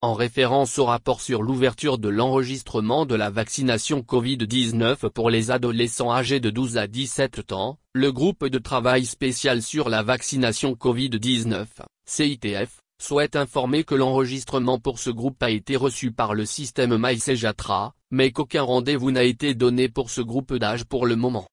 En référence au rapport sur l'ouverture de l'enregistrement de la vaccination Covid-19 pour les adolescents âgés de 12 à 17 ans, le groupe de travail spécial sur la vaccination Covid-19, CITF, souhaite informer que l'enregistrement pour ce groupe a été reçu par le système MySejaTra, mais qu'aucun rendez-vous n'a été donné pour ce groupe d'âge pour le moment.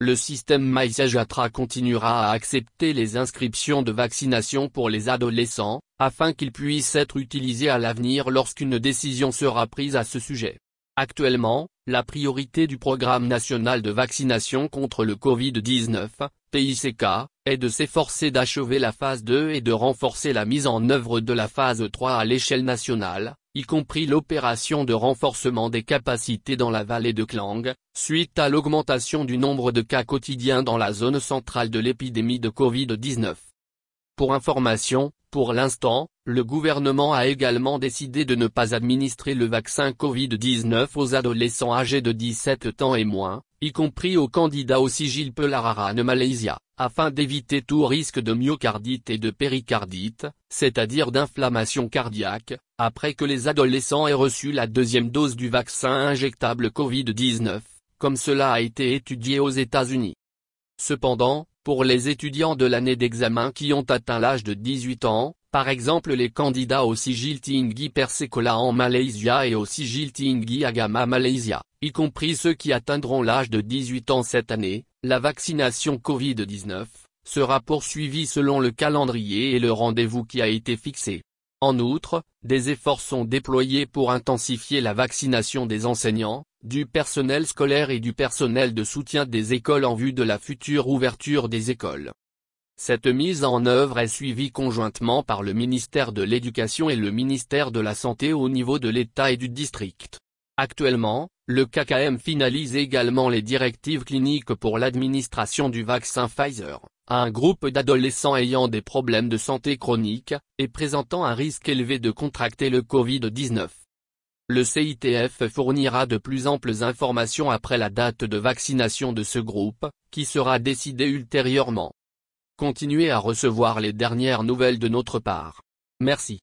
Le système MySejaTra continuera à accepter les inscriptions de vaccination pour les adolescents, afin qu'ils puissent être utilisés à l'avenir lorsqu'une décision sera prise à ce sujet. Actuellement, la priorité du programme national de vaccination contre le Covid-19, PICK, est de s'efforcer d'achever la phase 2 et de renforcer la mise en œuvre de la phase 3 à l'échelle nationale, y compris l'opération de renforcement des capacités dans la vallée de Klang, suite à l'augmentation du nombre de cas quotidiens dans la zone centrale de l'épidémie de Covid-19. Pour information, pour l'instant, le gouvernement a également décidé de ne pas administrer le vaccin Covid-19 aux adolescents âgés de 17 ans et moins, y compris aux candidats au sigil Pelararan Malaysia, afin d'éviter tout risque de myocardite et de péricardite, c'est-à-dire d'inflammation cardiaque, après que les adolescents aient reçu la deuxième dose du vaccin injectable Covid-19, comme cela a été étudié aux États-Unis. Cependant, pour les étudiants de l'année d'examen qui ont atteint l'âge de 18 ans, par exemple les candidats au sigil Tinggi Persekola en Malaysia et au sigil Tinggi Agama Malaysia, y compris ceux qui atteindront l'âge de 18 ans cette année, la vaccination Covid-19, sera poursuivie selon le calendrier et le rendez-vous qui a été fixé. En outre, des efforts sont déployés pour intensifier la vaccination des enseignants, du personnel scolaire et du personnel de soutien des écoles en vue de la future ouverture des écoles. Cette mise en œuvre est suivie conjointement par le ministère de l'Éducation et le ministère de la Santé au niveau de l'État et du district. Actuellement, le KKM finalise également les directives cliniques pour l'administration du vaccin Pfizer, à un groupe d'adolescents ayant des problèmes de santé chroniques, et présentant un risque élevé de contracter le Covid-19. Le CITF fournira de plus amples informations après la date de vaccination de ce groupe, qui sera décidée ultérieurement. Continuez à recevoir les dernières nouvelles de notre part. Merci.